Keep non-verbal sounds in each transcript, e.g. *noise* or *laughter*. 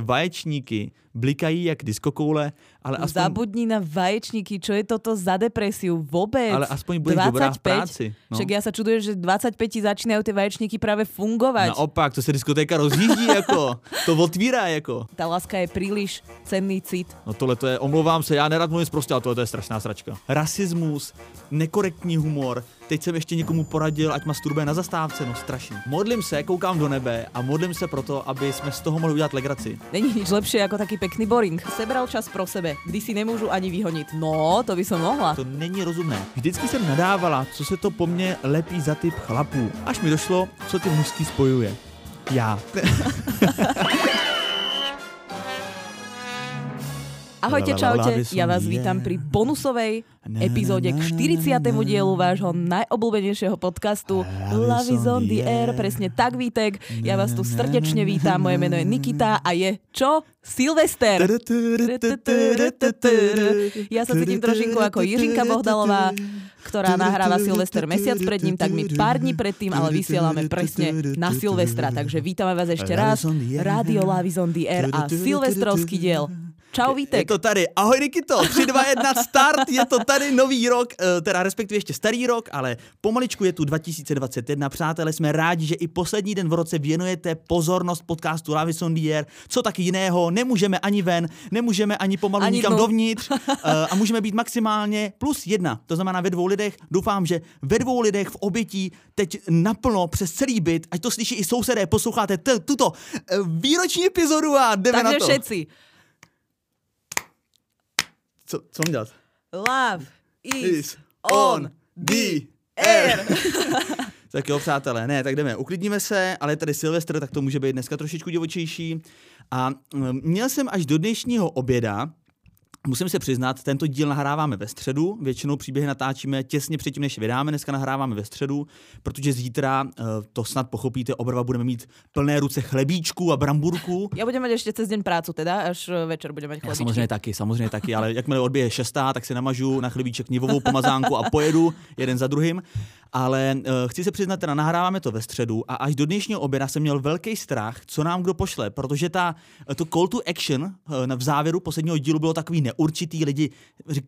vaječníky blikají jak diskokoule, ale aspoň, Zabudni na vaječníky, čo je toto za depresiu vôbec? ale aspoň budeš dobrá v práci. No. Však ja sa čudujem, že 25 ti začínajú tie vaječníky práve fungovať. Naopak, to se diskotéka rozjíždí jako, to otvírá jako. Tá láska je príliš cenný cit. No tohle to je, omlouvám se, já nerad mluvím prostě, ale tohle to je strašná sračka. Rasismus, nekorektní humor, teď jsem ještě někomu poradil, ať masturbuje na zastávce, no strašný. Modlím se, koukám do nebe a modlím se proto, aby jsme z toho mohli udělat legraci. Není nič lepšie ako taký pekný boring. Sebral čas pro sebe, kdy si nemôžu ani vyhoniť. No, to by som mohla. To není rozumné. Vždycky jsem nadávala, co se to po mně lepí za typ chlapů. Až mi došlo, co ty mužský spojuje. Já. *laughs* Ahojte, čaute, ja vás vítam pri bonusovej epizóde k 40. dielu vášho najobľúbenejšieho podcastu Love is on the air. Presne tak, Vítek. Ja vás tu srdečne vítam. Moje meno je Nikita a je čo? Silvester. Ja sa cítim trošinku ako Jiřinka Bohdalová, ktorá nahráva Silvester mesiac pred ním, tak my pár dní predtým, ale vysielame presne na Silvestra. Takže vítame vás ešte raz. Radio Love is on the air a Silvestrovský diel. Čau Je Vítek. to tady. Ahoj Nikito, 3, 2, 1, start, je to tady nový rok, eh, teda respektive ještě starý rok, ale pomaličku je tu 2021. Přátelé, jsme rádi, že i poslední den v roce věnujete pozornost podcastu the air. Co taky jiného, nemůžeme ani ven, nemůžeme ani pomalu Ani nikam dnu. dovnitř eh, a můžeme být maximálně plus jedna. To znamená ve dvou lidech. Doufám, že ve dvou lidech v obětí teď naplno přes celý byt, ať to slyší i sousedé, posloucháte tuto eh, výroční epizodu a jdeme na Takže to. všetci. Co, co mám dělat? Love is is on the air. *laughs* tak jo, přátelé, ne, tak jdeme, uklidníme se, ale je tady Silvestr, tak to může být dneska trošičku divočejší. A měl jsem až do dnešního oběda, Musím se přiznat, tento díl nahráváme ve středu, většinou příběhy natáčíme těsně předtím, než vydáme, dneska nahráváme ve středu, protože zítra, eh, to snad pochopíte, oba dva budeme mít plné ruce chlebíčků a bramburků. Ja budem mať ešte cez deň prácu teda, až e, večer budem mať Já chlebičky. samozřejmě taky, samozřejmě taky, ale jakmile odbije šestá, tak si namažu na chlebíček nivovou pomazánku a pojedu jeden za druhým. Ale uh, chci se přiznat, teda nahráváme to ve středu a až do dnešního oběda jsem měl velký strach, co nám kdo pošle, protože ta, to call to action uh, v závěru posledního dílu bylo takový neurčitý, lidi,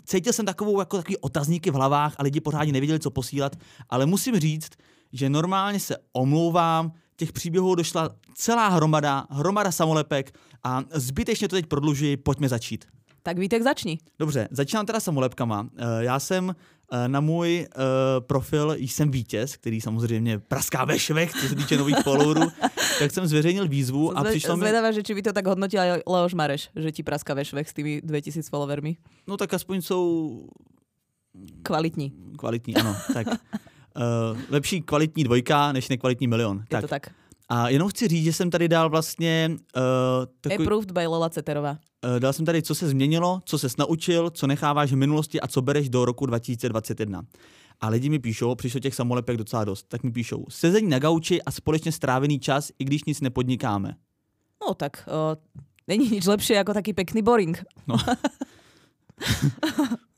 cítil jsem takovou jako takový otazníky v hlavách a lidi pořádně nevěděli, co posílat, ale musím říct, že normálně se omlouvám, těch příběhů došla celá hromada, hromada samolepek a zbytečně to teď prodlužuji, pojďme začít. Tak Vítek začni. Dobře, začínám teda samolepkama. Eh, Já jsem eh, na můj uh, profil jsem vítěz, který samozřejmě praská ve švech, co se týče nových followerů, *laughs* tak jsem zveřejnil výzvu a Zve- přišlo mi, Zvedavá, že či by to tak hodnotil Leoš Mareš, že ti praska ve švech s tými 2000 followermi. no tak aspoň jsou Kvalitní. kvalitní, ano. Tak. Uh, lepší kvalitní dvojka, než nekvalitní milion. Je to tak. A jenom chci říct, že jsem tady dal vlastně uh, takový, Approved by Lela Ceterová. Eh, Dal jsem tady, co se změnilo, co se naučil, co necháváš v minulosti a co bereš do roku 2021. A lidi mi píšou, přišlo těch samolepek docela dost, tak mi píšou, sezení na gauči a společně strávený čas, i když nic nepodnikáme. No tak, uh, není nič lepšie ako taký pekný boring. *laughs*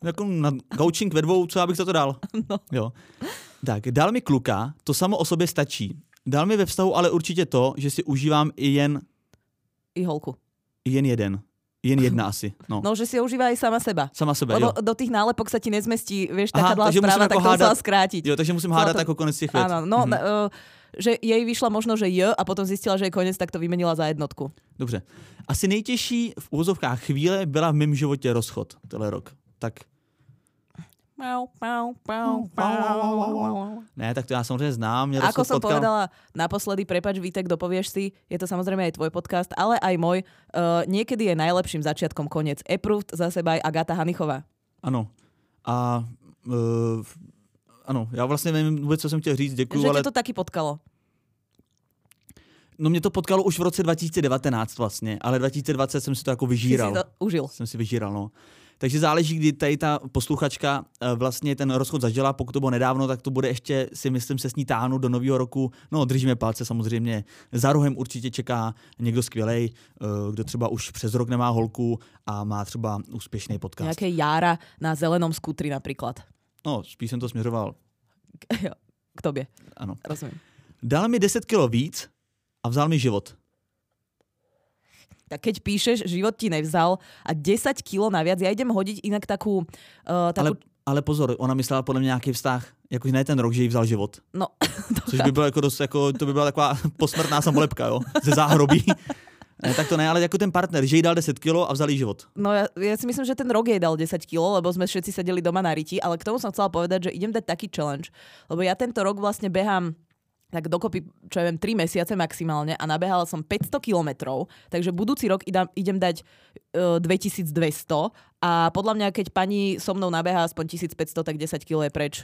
Jako na gaučing ve dvou, co já bych za to dal? *laughs* No. Jo. Tak, dal mi kluka, to samo o sobě stačí. Dal mi ve vztahu ale určitě to, že si užívám i jen, I holku. i jen jeden. Jen *laughs* jedna asi. No. No, že si ho užíva aj sama seba. Sama sebe, Lebo jo. do tých nálepok sa ti nezmestí, Aha, taká správa, jako tak to hádat- musela skrátiť. Jo, takže musím hádat to- jako konec těch vět. Áno, no, Mhm. uh, že jej vyšla možno, že J a potom zistila, že je konec, tak to vymenila za jednotku. Dobře. Asi nejtěžší v úvozovkách chvíle byla v mém životě rozchod tenhle rok. Tak ne, tak to já samozřejmě znám. Mě Ako som potkal. povedala naposledy, prepač Vítek, dopovieš si, je to samozrejme aj tvoj podcast, ale aj môj, uh, niekedy je najlepším začiatkom koniec. Approved za seba aj Agata Hanichová. Ano. A uh, ano, já vlastně nevím vůbec, co jsem chtěl říct, děkuju, Že ale ťa to taky potkalo. no mě to potkalo už v roce 2019 vlastně, ale 2020 jsem si to jako vyžíral. si to užil. Jsem si vyžíral, no. Takže záleží, kdy tady ta posluchačka eh, vlastně ten rozchod zažila, pokud to bylo nedávno, tak to bude ještě, si myslím, se s ní táhnout do nového roku. No, držíme palce samozřejmě. Za rohem určitě čeká někdo skvělej, eh, kdo třeba už přes rok nemá holku a má třeba úspěšný podcast. Nejaké jára na zelenom skútri napríklad. No, spíš jsem to směřoval. *laughs* Jo, k tobě. Ano. Rozumím. Dal mi 10 kilo víc a vzal mi život. Tak keď píšeš, život ti nevzal a 10 kilo naviac, ja idem hodiť inak takú... Uh, takú... Ale, ale pozor, ona myslela podle mě nějaký vztah, jako ne ten rok, že jí vzal život. No, *laughs* to Což by bylo jako dost, jako, to by byla taková posmrtná samolepka, jo, ze záhrobí. *laughs* Ne, tak to ne, ale jako ten partner, že jí dal 10 kilo a vzal jí život. No ja, ja si myslím, že ten rok jej dal 10 kilo, lebo sme všetci sedeli doma na riti, ale k tomu som chcela povedať, že idem dať taký challenge, lebo ja tento rok vlastne behám tak dokopy, čo ja viem, 3 mesiace maximálne a nabehala som 500 kilometrov, takže budúci rok idem, idem dať uh, e, 2200 a podľa mňa, keď pani so mnou nabeha aspoň 1500, tak 10 kilo je preč.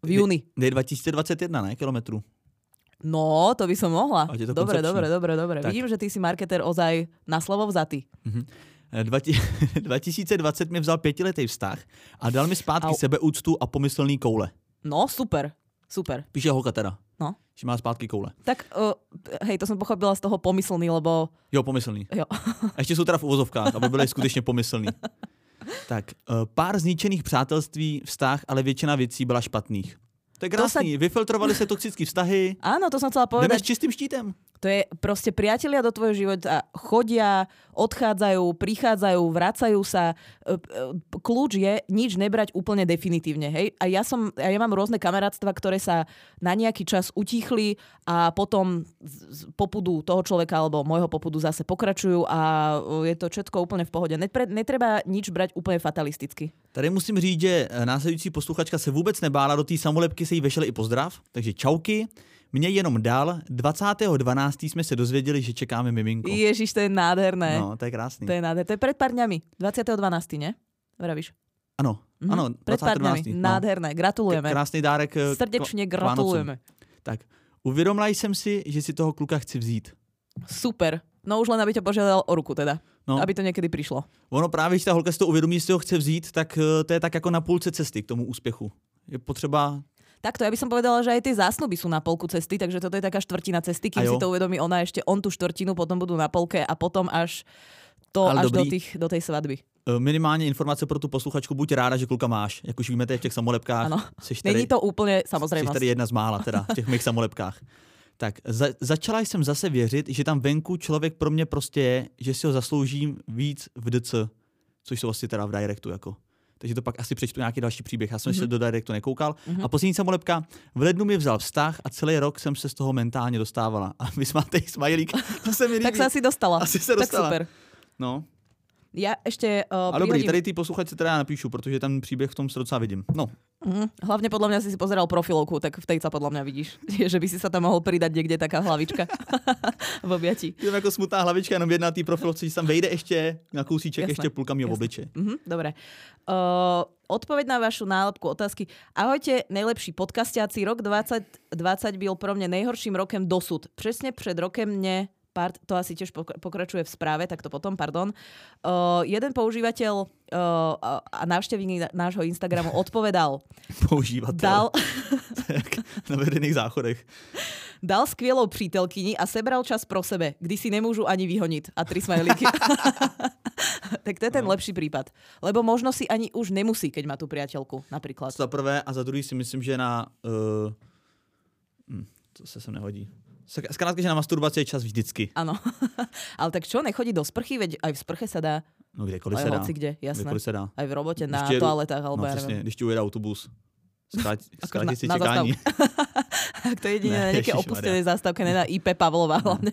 V júni. Je 2021, ne? Kilometru. No, to by som mohla. Dobre, dobre, dobre, dobre. Tak. Vidím, že ty si marketer ozaj na slovo vzatý. Mm-hmm. 2020 *laughs* mi vzal pětiletý vztah a dal mi zpátky Au. sebeúctu a pomyslný koule. No, super. Super. Píše holka teda. No. Že má zpátky koule. Tak, uh, hej, to jsem pochopila z toho pomyslný, lebo... Jo, pomyslný. Jo. A ještě jsou teda v uvozovkách, aby byly skutečně pomyslný. *laughs* Tak, uh, pár zničených přátelství, vztah, ale většina věcí byla špatných. To je krásný, to sa... vyfiltrovali se toxické vztahy. Áno, to som chcela povedať. Jdeme s čistým štítem. To je proste priatelia do tvojho života chodia, odchádzajú, prichádzajú, vracajú sa. E, e, kľúč je nič nebrať úplne definitívne. Hej? A ja, som, ja mám rôzne kamarátstva, ktoré sa na nejaký čas utichli a potom z popudu toho človeka alebo môjho popudu zase pokračujú a je to všetko úplne v pohode. Nepre, netreba nič brať úplne fatalisticky. Tady musím říct, že následující posluchačka se vůbec nebála, do té samolepky se jí vešel i pozdrav, takže čauky. Mě jenom dal. 20.12. jsme se dozvěděli, že čekáme miminko. Ježiš, to je nádherné. No, to je krásný. To je nádherné. To je před pár dňami. 20.12., ne? Vravíš? Ano, mm-hmm. ano. Před pár dňami. No. Nádherné. Gratulujeme. Krásný dárek. Eh, Srdečně gratulujeme. Tak, uvědomila jsem si, že si toho kluka chci vzít. Super. No už len aby ťa požiadal o ruku teda. No. Aby to někdy přišlo. Ono právě, když ta holka si to uvědomí, že si ho chce vzít, tak eh, to je tak jako na půlce cesty k tomu úspěchu. Je potřeba Takto, ja by som povedala, že aj tie zásnuby sú na polku cesty, takže toto je taká štvrtina cesty, kým si to uvedomí ona ešte on tú štvrtinu, potom budú na polke a potom až to Ale až do, tých, do tej svadby. E, minimálně informace pro tu posluchačku, buď ráda, že kluka máš, jak už víme, v těch samolepkách. Ano. Tady, Není to úplně samozřejmost. Jsi tady jedna z mála teda, v těch mých samolepkách. Tak za, začala jsem zase věřit, že tam venku člověk pro mě prostě je, že si ho zasloužím víc v DC, což jsou asi teda v directu jako takže to pak asi přečtu nějaký další příběh. Já jsem mm-hmm. se do Directu nekoukal. Mm-hmm. A poslední samolepka, v lednu mi vzal vztah a celý rok jsem se z toho mentálně dostávala. A vy máte smajlík, *laughs* to se mi líbí. tak se asi dostala. Asi se dostala. Tak super. No, já ještě uh, A dobrý, tady ty posluchače teda já napíšu, protože ten příběh v tom se docela vidím. No. Mm, hlavně podle mě si si pozeral profilovku, tak v tejca podle mě vidíš, *laughs* že by si se tam mohl přidat někde taká hlavička *laughs* v objatí. Je jako smutná hlavička, jenom jedna tý profilovce, že tam vejde ještě na kousíček, Jasne. ještě půlka mi obliče. Mm-hmm, dobré. Uh, odpověď na vašu nálepku otázky. Ahojte, nejlepší podcastiaci. Rok 2020 byl pro mě nejhorším rokem dosud. Přesně před rokem mě part, to asi tiež pokračuje v správe, tak to potom, pardon. Uh, jeden používateľ uh, a návštevník nášho Instagramu *laughs* odpovedal. Používateľ. Dal... *laughs* na vedených záchodech. Dal skvělou přítelkyni a sebral čas pro sebe, kdy si nemůžu ani vyhonit. A tri smajlíky. *laughs* tak to je ten no. lepší případ. Lebo možno si ani už nemusí, keď má tu priateľku, například. Za prvé a za druhý si myslím, že na... Uh... Hm, to se sem nehodí. Zkrátka, že na masturbaci je čas vždycky. Ano. *laughs* Ale tak čo, nechodí do sprchy? Veď aj v sprche sa dá. No kdekoliv se dá. kde, jasné. Kdekoliv se dá. Aj v robote, na jedu, toaletách, alebo no, přesně, když ti ujede autobus. Zkrátí *laughs* si čekání. *laughs* tak to jedině ne, na nějaké opustené zástavky, ne na IP Pavlova hlavně.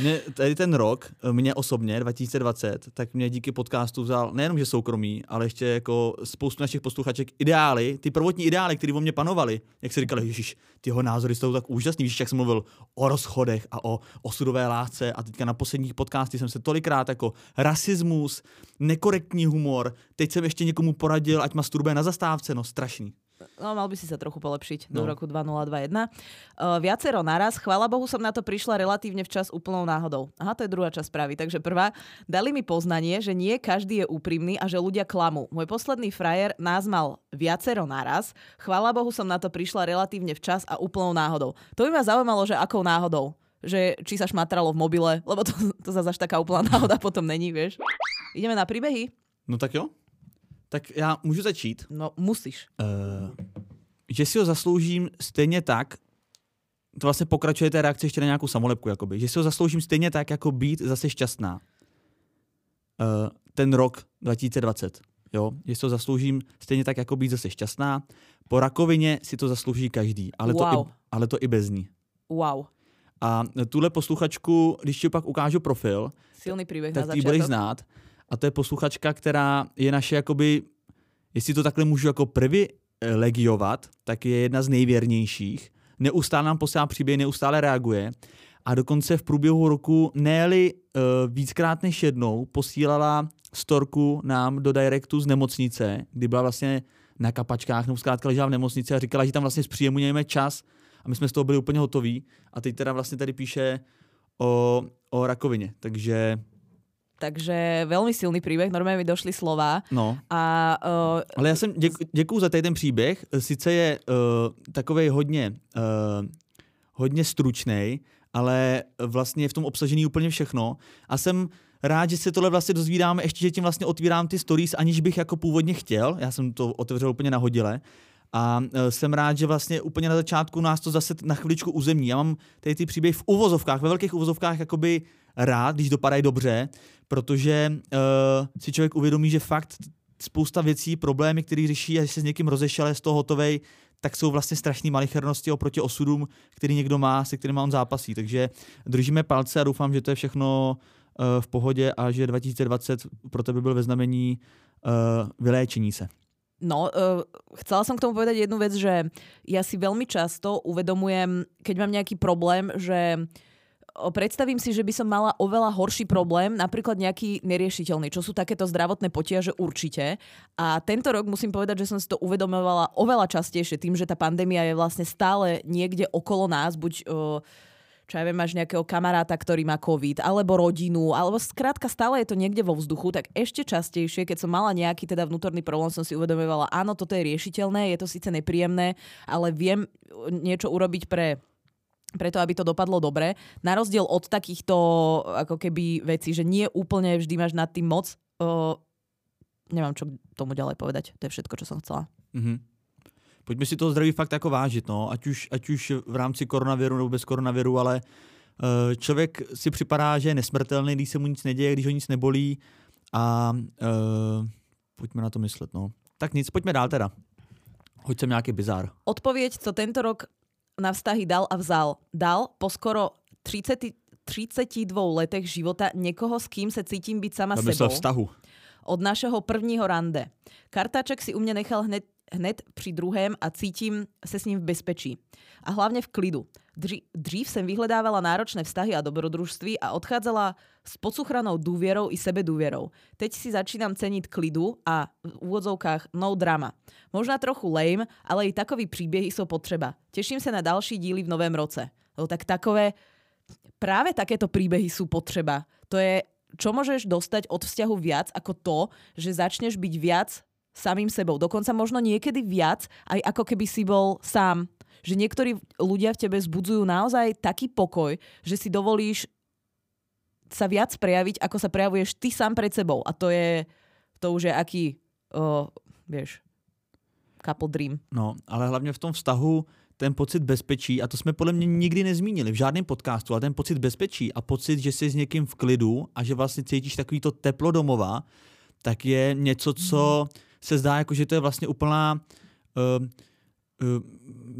Mě, tady ten rok, mě osobně, 2020, tak mě díky podcastu vzal nejenom, že soukromí, ale ještě jako spoustu našich posluchaček ideály, ty prvotní ideály, které o mě panovaly, jak si říkali, Ježíš, ty jeho názory jsou tak úžasný, víš, jak jsem mluvil o rozchodech a o osudové lásce a teďka na posledních podcastech jsem se tolikrát jako rasismus, nekorektní humor, teď jsem ještě někomu poradil, ať masturbuje na zastávce, no strašný. No, mal by si sa trochu polepšiť no. do roku 2021. Uh, viacero naraz, chvála Bohu som na to prišla relatívne včas úplnou náhodou. Aha, to je druhá časť správy. Takže prvá, dali mi poznanie, že nie každý je úprimný a že ľudia klamú. Môj posledný frajer nás mal viacero naraz. Chvála Bohu som na to prišla relatívne včas a úplnou náhodou. To by ma zaujímalo, že akou náhodou že či sa šmatralo v mobile, lebo to, to zase až taká úplná náhoda potom není, vieš. Ideme na príbehy? No tak jo. Tak já můžu začít. No, musíš. Uh, že si ho zasloužím stejně tak, to vlastně pokračuje té reakce ještě na nějakou samolepku, jakoby, že si ho zasloužím stejně tak, jako být zase šťastná. ten rok 2020. Jo, jestli to zasloužím stejně tak, jako být zase šťastná. Po rakovině si to zaslouží každý, ale, wow. to, i, ale to i bez ní. Wow. A tuhle posluchačku, když ti pak ukážu profil, Silný příběh tak ji budeš znát. A to je posluchačka, která je naše jakoby, jestli to takhle můžu jako privilegiovat, tak je jedna z nejvěrnějších. Neustále nám posílá příběh, neustále reaguje. A dokonce v průběhu roku, ne uh, víckrát než jednou, posílala storku nám do directu z nemocnice, kdy byla vlastně na kapačkách, nebo zkrátka ležela v nemocnici a říkala, že tam vlastně zpříjemňujeme čas a my jsme z toho byli úplně hotoví. A teď teda vlastně tady píše o, o rakovině, takže takže velmi silný příběh, normálně mi došly slova. No. A, uh, Ale já jsem, děk, děkuju za ten příběh, sice je uh, takový hodně, uh, hodně stručný, ale vlastně v tom obsažený úplně všechno. A jsem rád, že se tohle vlastně dozvídáme, ještě, že tím vlastně otvírám ty stories, aniž bych jako původně chtěl. Já jsem to otevřel úplně nahodile. A jsem rád, že vlastně úplně na začátku nás to zase na chviličku uzemní. Já mám tady ty příběhy v uvozovkách, ve velkých uvozovkách jakoby rád, když dopadají dobře, protože uh, si člověk uvědomí, že fakt spousta věcí, problémy, které řeší a že se s někým rozešel, je z toho hotovej, tak jsou vlastně strašné malichernosti oproti osudům, který někdo má, se kterým on zápasí. Takže držíme palce a doufám, že to je všechno uh, v pohodě a že 2020 pro tebe byl ve znamení uh, vyléčení se. No, uh, chcela som k tomu povedať jednu vec, že ja si veľmi často uvedomujem, keď mám nejaký problém, že predstavím si, že by som mala oveľa horší problém, napríklad nejaký neriešiteľný, čo sú takéto zdravotné potiaže určite. A tento rok musím povedať, že som si to uvedomovala oveľa častejšie tým, že tá pandémia je vlastne stále niekde okolo nás, buď čo ja viem, máš nejakého kamaráta, ktorý má COVID, alebo rodinu, alebo skrátka stále je to niekde vo vzduchu, tak ešte častejšie, keď som mala nejaký teda vnútorný problém, som si uvedomovala, áno, toto je riešiteľné, je to síce nepríjemné, ale viem niečo urobiť pre preto, aby to dopadlo dobre. Na rozdiel od takýchto ako keby vecí, že nie úplne vždy máš nad tým moc. Uh, nemám čo tomu ďalej povedať. To je všetko, čo som chcela. Mm-hmm pojďme si toho zdraví fakt jako vážit, no. ať, už, ať už v rámci koronaviru nebo bez koronaviru, ale uh, člověk si připadá, že je nesmrtelný, když se mu nic neděje, když ho nic nebolí a uh, pojďme na to myslet. No. Tak nic, pojďme dál teda. Hoď sem nějaký bizár. Odpověď, co tento rok na vztahy dal a vzal. Dal po skoro 30, 32 letech života někoho, s kým se cítím být sama Tam sebou. vztahu. Od našeho prvního rande. Kartáček si u mě nechal hned hned při druhém a cítím se s ním v bezpečí. A hlavně v klidu. Dří, dřív jsem vyhledávala náročné vztahy a dobrodružství a odchádzala s pocuchranou důvěrou i sebedůvěrou. Teď si začínám cenit klidu a v úvodzovkách no drama. Možná trochu lame, ale i takový příběhy jsou potřeba. Těším se na další díly v novém roce. No tak takové, práve takéto príbehy sú potreba. To je, čo môžeš dostať od vzťahu viac ako to, že začneš byť viac samým sebou. Dokonca možno niekedy viac, aj ako keby si bol sám. Že niektorí ľudia v tebe zbudzujú naozaj taký pokoj, že si dovolíš sa viac prejaviť, ako sa prejavuješ ty sám pred sebou. A to je, to už je aký, o, vieš, couple dream. No, ale hlavně v tom vztahu ten pocit bezpečí, a to jsme podle mě nikdy nezmínili v žádném podcastu, ale ten pocit bezpečí a pocit, že jsi s někým v klidu a že vlastně cítíš takový to teplo domova, tak je něco, co hmm se zdá, jako, že to je vlastně úplná uh, uh,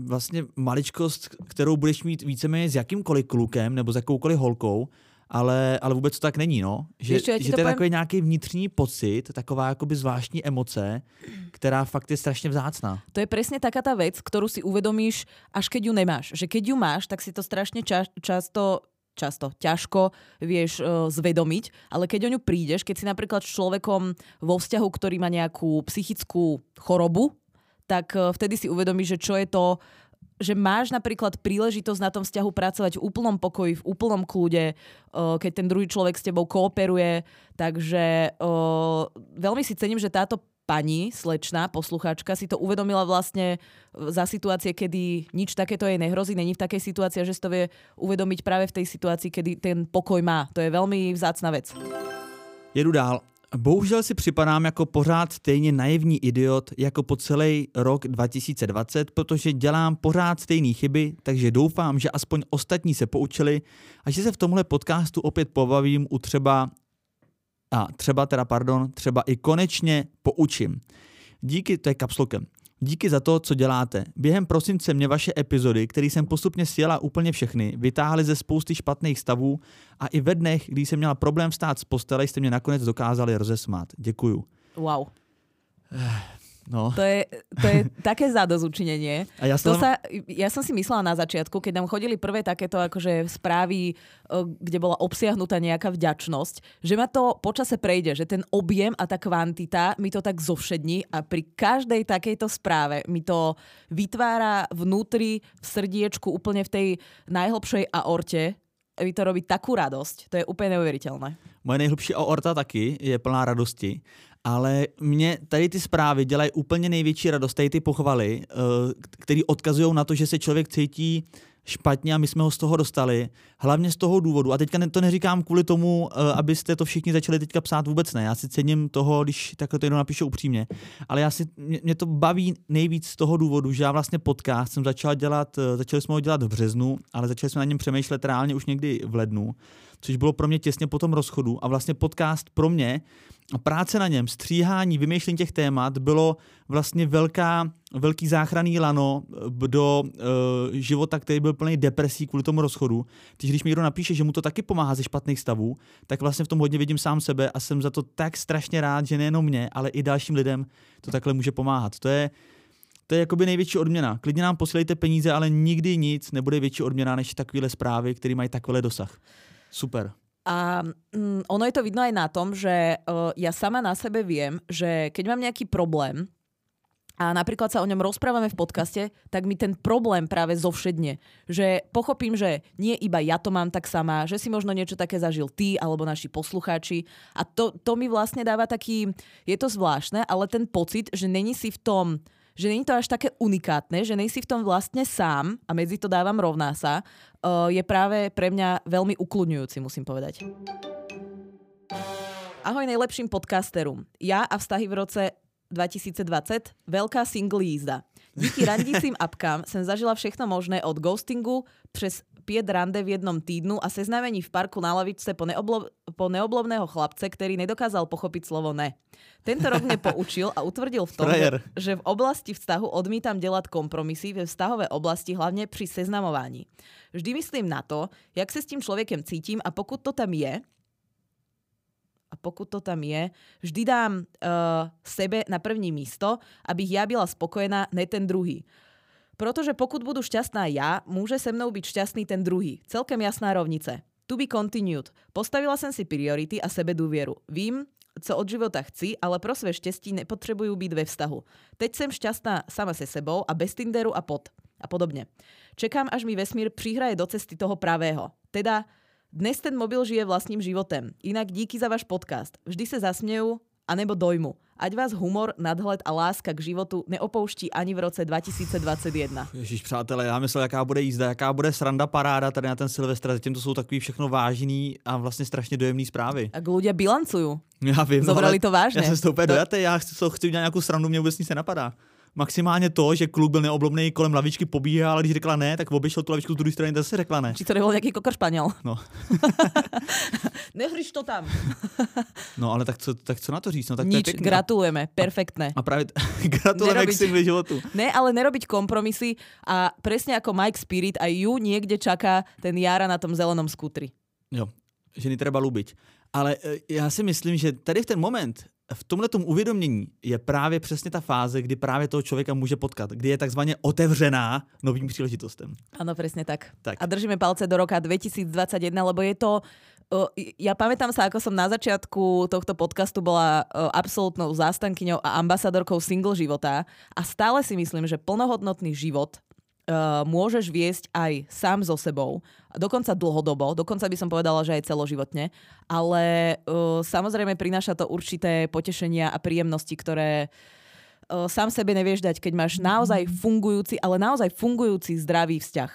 vlastně maličkost, kterou budeš mít víceméně s jakýmkoliv klukem nebo s jakoukoliv holkou, ale, ale vůbec to tak není, no. Že, Ještě, že to, to je povím... takový nějaký vnitřní pocit, taková jakoby zvláštní emoce, která fakt je strašně vzácná. To je přesně taká ta věc, kterou si uvědomíš, až keď ju nemáš. Že keď ju máš, tak si to strašně ča- často často ťažko vieš uh, zvedomiť, ale keď o ňu prídeš, keď si napríklad s človekom vo vzťahu, ktorý má nejakú psychickú chorobu, tak uh, vtedy si uvedomíš, že čo je to, že máš napríklad príležitosť na tom vzťahu pracovať v úplnom pokoji, v úplnom kľude, uh, keď ten druhý človek s tebou kooperuje. Takže uh, veľmi si cením, že táto pani, slečná posluchačka, si to uvedomila vlastne za situácie, kedy nič takéto jej nehrozí, není v takej situácii, že si to vie uvedomiť práve v tej situácii, kedy ten pokoj má. To je veľmi vzácna vec. Jedu dál. Bohužel si připadám jako pořád stejně naivní idiot jako po celý rok 2020, protože dělám pořád stejné chyby, takže doufám, že aspoň ostatní se poučili a že se v tomhle podcastu opět pobavím u třeba a třeba teda, pardon, třeba i konečně poučím. Díky, to je kapslokem. Díky za to, co děláte. Během prosince mě vaše epizody, které jsem postupně sjela úplně všechny, vytáhly ze spousty špatných stavů a i ve dnech, kdy jsem měla problém stát z postele, jste mě nakonec dokázali rozesmát. Děkuju. Wow. No. To, je, to je *laughs* také zadozučinenie. A ja, som... to sa, ja som si myslela na začiatku, keď nám chodili prvé takéto akože správy, kde bola obsiahnutá nejaká vďačnosť, že ma to počase prejde, že ten objem a tá kvantita mi to tak zovšední a pri každej takejto správe mi to vytvára vnútri v srdiečku úplne v tej najhlbšej aorte mi to robí takú radosť. To je úplne neuvěřitelné. Moje nejhlubší aorta taky je plná radosti ale mě tady ty zprávy dělají úplně největší radost, tady ty pochvaly, eh, které odkazují na to, že se člověk cítí špatně a my jsme ho z toho dostali. Hlavně z toho důvodu. A teďka to neříkám kvůli tomu, eh, abyste to všichni začali teďka psát vůbec ne. Já si cením toho, když takhle to jenom napíšu upřímně. Ale já si, mě, to baví nejvíc z toho důvodu, že já vlastně podcast jsem začal dělat, eh, začali jsme ho dělat v březnu, ale začali jsme na něm přemýšlet reálně už někdy v lednu což bylo pro mě těsně po tom rozchodu. A vlastně podcast pro mě práce na něm, stříhání, vymýšlení těch témat bylo vlastně velká, velký záchranný lano eh, do uh, života, který byl plný depresí kvůli tomu rozchodu. Takže když mi někdo napíše, že mu to taky pomáhá ze špatných stavů, tak vlastně v tom hodně vidím sám sebe a jsem za to tak strašně rád, že nejenom mě, ale i dalším lidem to takhle může pomáhat. To je, to je jakoby největší odměna. Klidně nám posílejte peníze, ale nikdy nic nebude větší odměna než takovéhle zprávy, které mají takový dosah. Super. A mm, ono je to vidno aj na tom, že uh, ja sama na sebe viem, že keď mám nejaký problém a napríklad sa o ňom rozprávame v podcaste, tak mi ten problém práve zovšedne. Že pochopím, že nie iba ja to mám tak sama, že si možno niečo také zažil ty alebo naši poslucháči. A to, to mi vlastne dáva taký, je to zvláštne, ale ten pocit, že není si v tom že není to až také unikátne, že nejsi v tom vlastne sám a medzi to dávam rovná sa, je práve pre mňa veľmi ukludňujúci, musím povedať. Ahoj najlepším podcasterom. Ja a vztahy v roce 2020, veľká single jízda. Díky randícím apkám jsem zažila všechno možné od ghostingu přes pět rande v jednom týdnu a seznámení v parku na lavičce po, neoblo- po neoblovného chlapce, ktorý nedokázal pochopiť slovo ne. Tento rok mě poučil a utvrdil v tom, Frajer. že v oblasti vztahu odmítam dělat kompromisy ve vztahové oblasti, hlavně při seznamování. Vždy myslím na to, jak se s tím člověkem cítím a pokud to tam je, pokud to tam je, vždy dám uh, sebe na první místo, abych ja byla spokojená, ne ten druhý. Protože pokud budu šťastná ja, môže se mnou byť šťastný ten druhý. Celkem jasná rovnice. To be continued. Postavila jsem si priority a sebe důvěru. Vím, co od života chci, ale pro své štěstí nepotřebuju být ve vztahu. Teď jsem šťastná sama se sebou a bez Tinderu a pod a podobně. Čekám, až mi vesmír přihraje do cesty toho pravého. Teda dnes ten mobil žije vlastním životem. Inak díky za váš podcast. Vždy se zasměju, anebo dojmu. Ať vás humor, nadhled a láska k životu neopouští ani v roce 2021. Ježíš, přátelé, já myslel, jaká bude jízda, jaká bude sranda paráda tady na ten Silvestr. Zatím to jsou takový všechno vážný a vlastně strašně dojemný zprávy. A ľudia bilancují. Já vím. Zobrali no, to vážně. Já jsem to úplně to... dojatý, já chci, chci udělat nějakou srandu, mě vůbec nic nenapadá maximálně to, že kluk byl neoblomný kolem lavičky pobíhal, ale když řekla ne, tak obešel tu lavičku z druhé strany, zase řekla ne. Či to nebyl nějaký kokr španěl. No. *laughs* Nehryš to tam. no ale tak co, tak co na to říct? No, tak Nič, to je gratulujeme, perfektné. A, a právě *laughs* gratulujeme nerobiť, k životu. Ne, ale nerobiť kompromisy a presne ako Mike Spirit, aj ju niekde čaká ten Jara na tom zelenom skutri. Jo, ženy treba ľúbiť. Ale e, já si myslím, že tady v ten moment v tomhle uvědomění je právě přesně ta fáze, kdy právě toho člověka může potkat, kdy je takzvaně otevřená novým příležitostem. Ano, přesně tak. tak. A držíme palce do roka 2021, lebo je to ja pamätám sa, ako som na začiatku tohto podcastu bola absolútnou zástankyňou a ambasadorkou single života a stále si myslím, že plnohodnotný život uh, môžeš viesť aj sám so sebou, dokonca dlhodobo, dokonca by som povedala, že aj celoživotne, ale uh, samozrejme prináša to určité potešenia a príjemnosti, ktoré uh, sám sebe nevieš dať, keď máš naozaj fungujúci, ale naozaj fungujúci zdravý vzťah.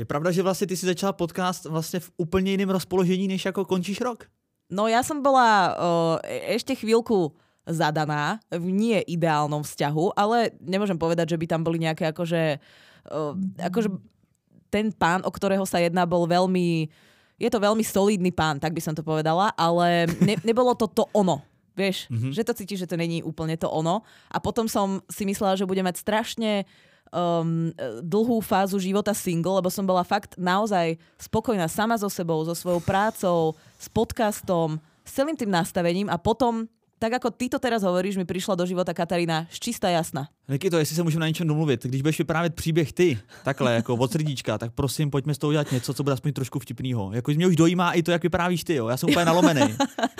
Je pravda, že vlastně ty si začala podcast vlastně v úplně jiném rozpoložení, než jako končíš rok? No ja som bola uh, ešte chvíľku zadaná v nie ideálnom vzťahu, ale nemôžem povedať, že by tam boli nejaké akože, uh, akože ten pán, o ktorého sa jedná, bol veľmi je to veľmi solidný pán, tak by som to povedala, ale ne, *laughs* nebolo to to ono. Vieš, mm-hmm. že to cítiš, že to není úplne to ono. A potom som si myslela, že bude mať strašne um, dlhú fázu života single, lebo som bola fakt naozaj spokojná sama so sebou, so svojou prácou, s podcastom, s celým tým nastavením a potom tak ako ty to teraz hovoríš, mi přišla do života Katarína čistá jasná. Niky to, jestli se můžeme na něčem domluvit. Když budeš vyprávět příběh ty, takhle, jako od srdíčka, tak prosím, pojďme s toho udělat něco, co bude aspoň trošku vtipného. Jako mě už dojímá i to, jak vyprávíš ty, jo. Já jsem úplně nalomený.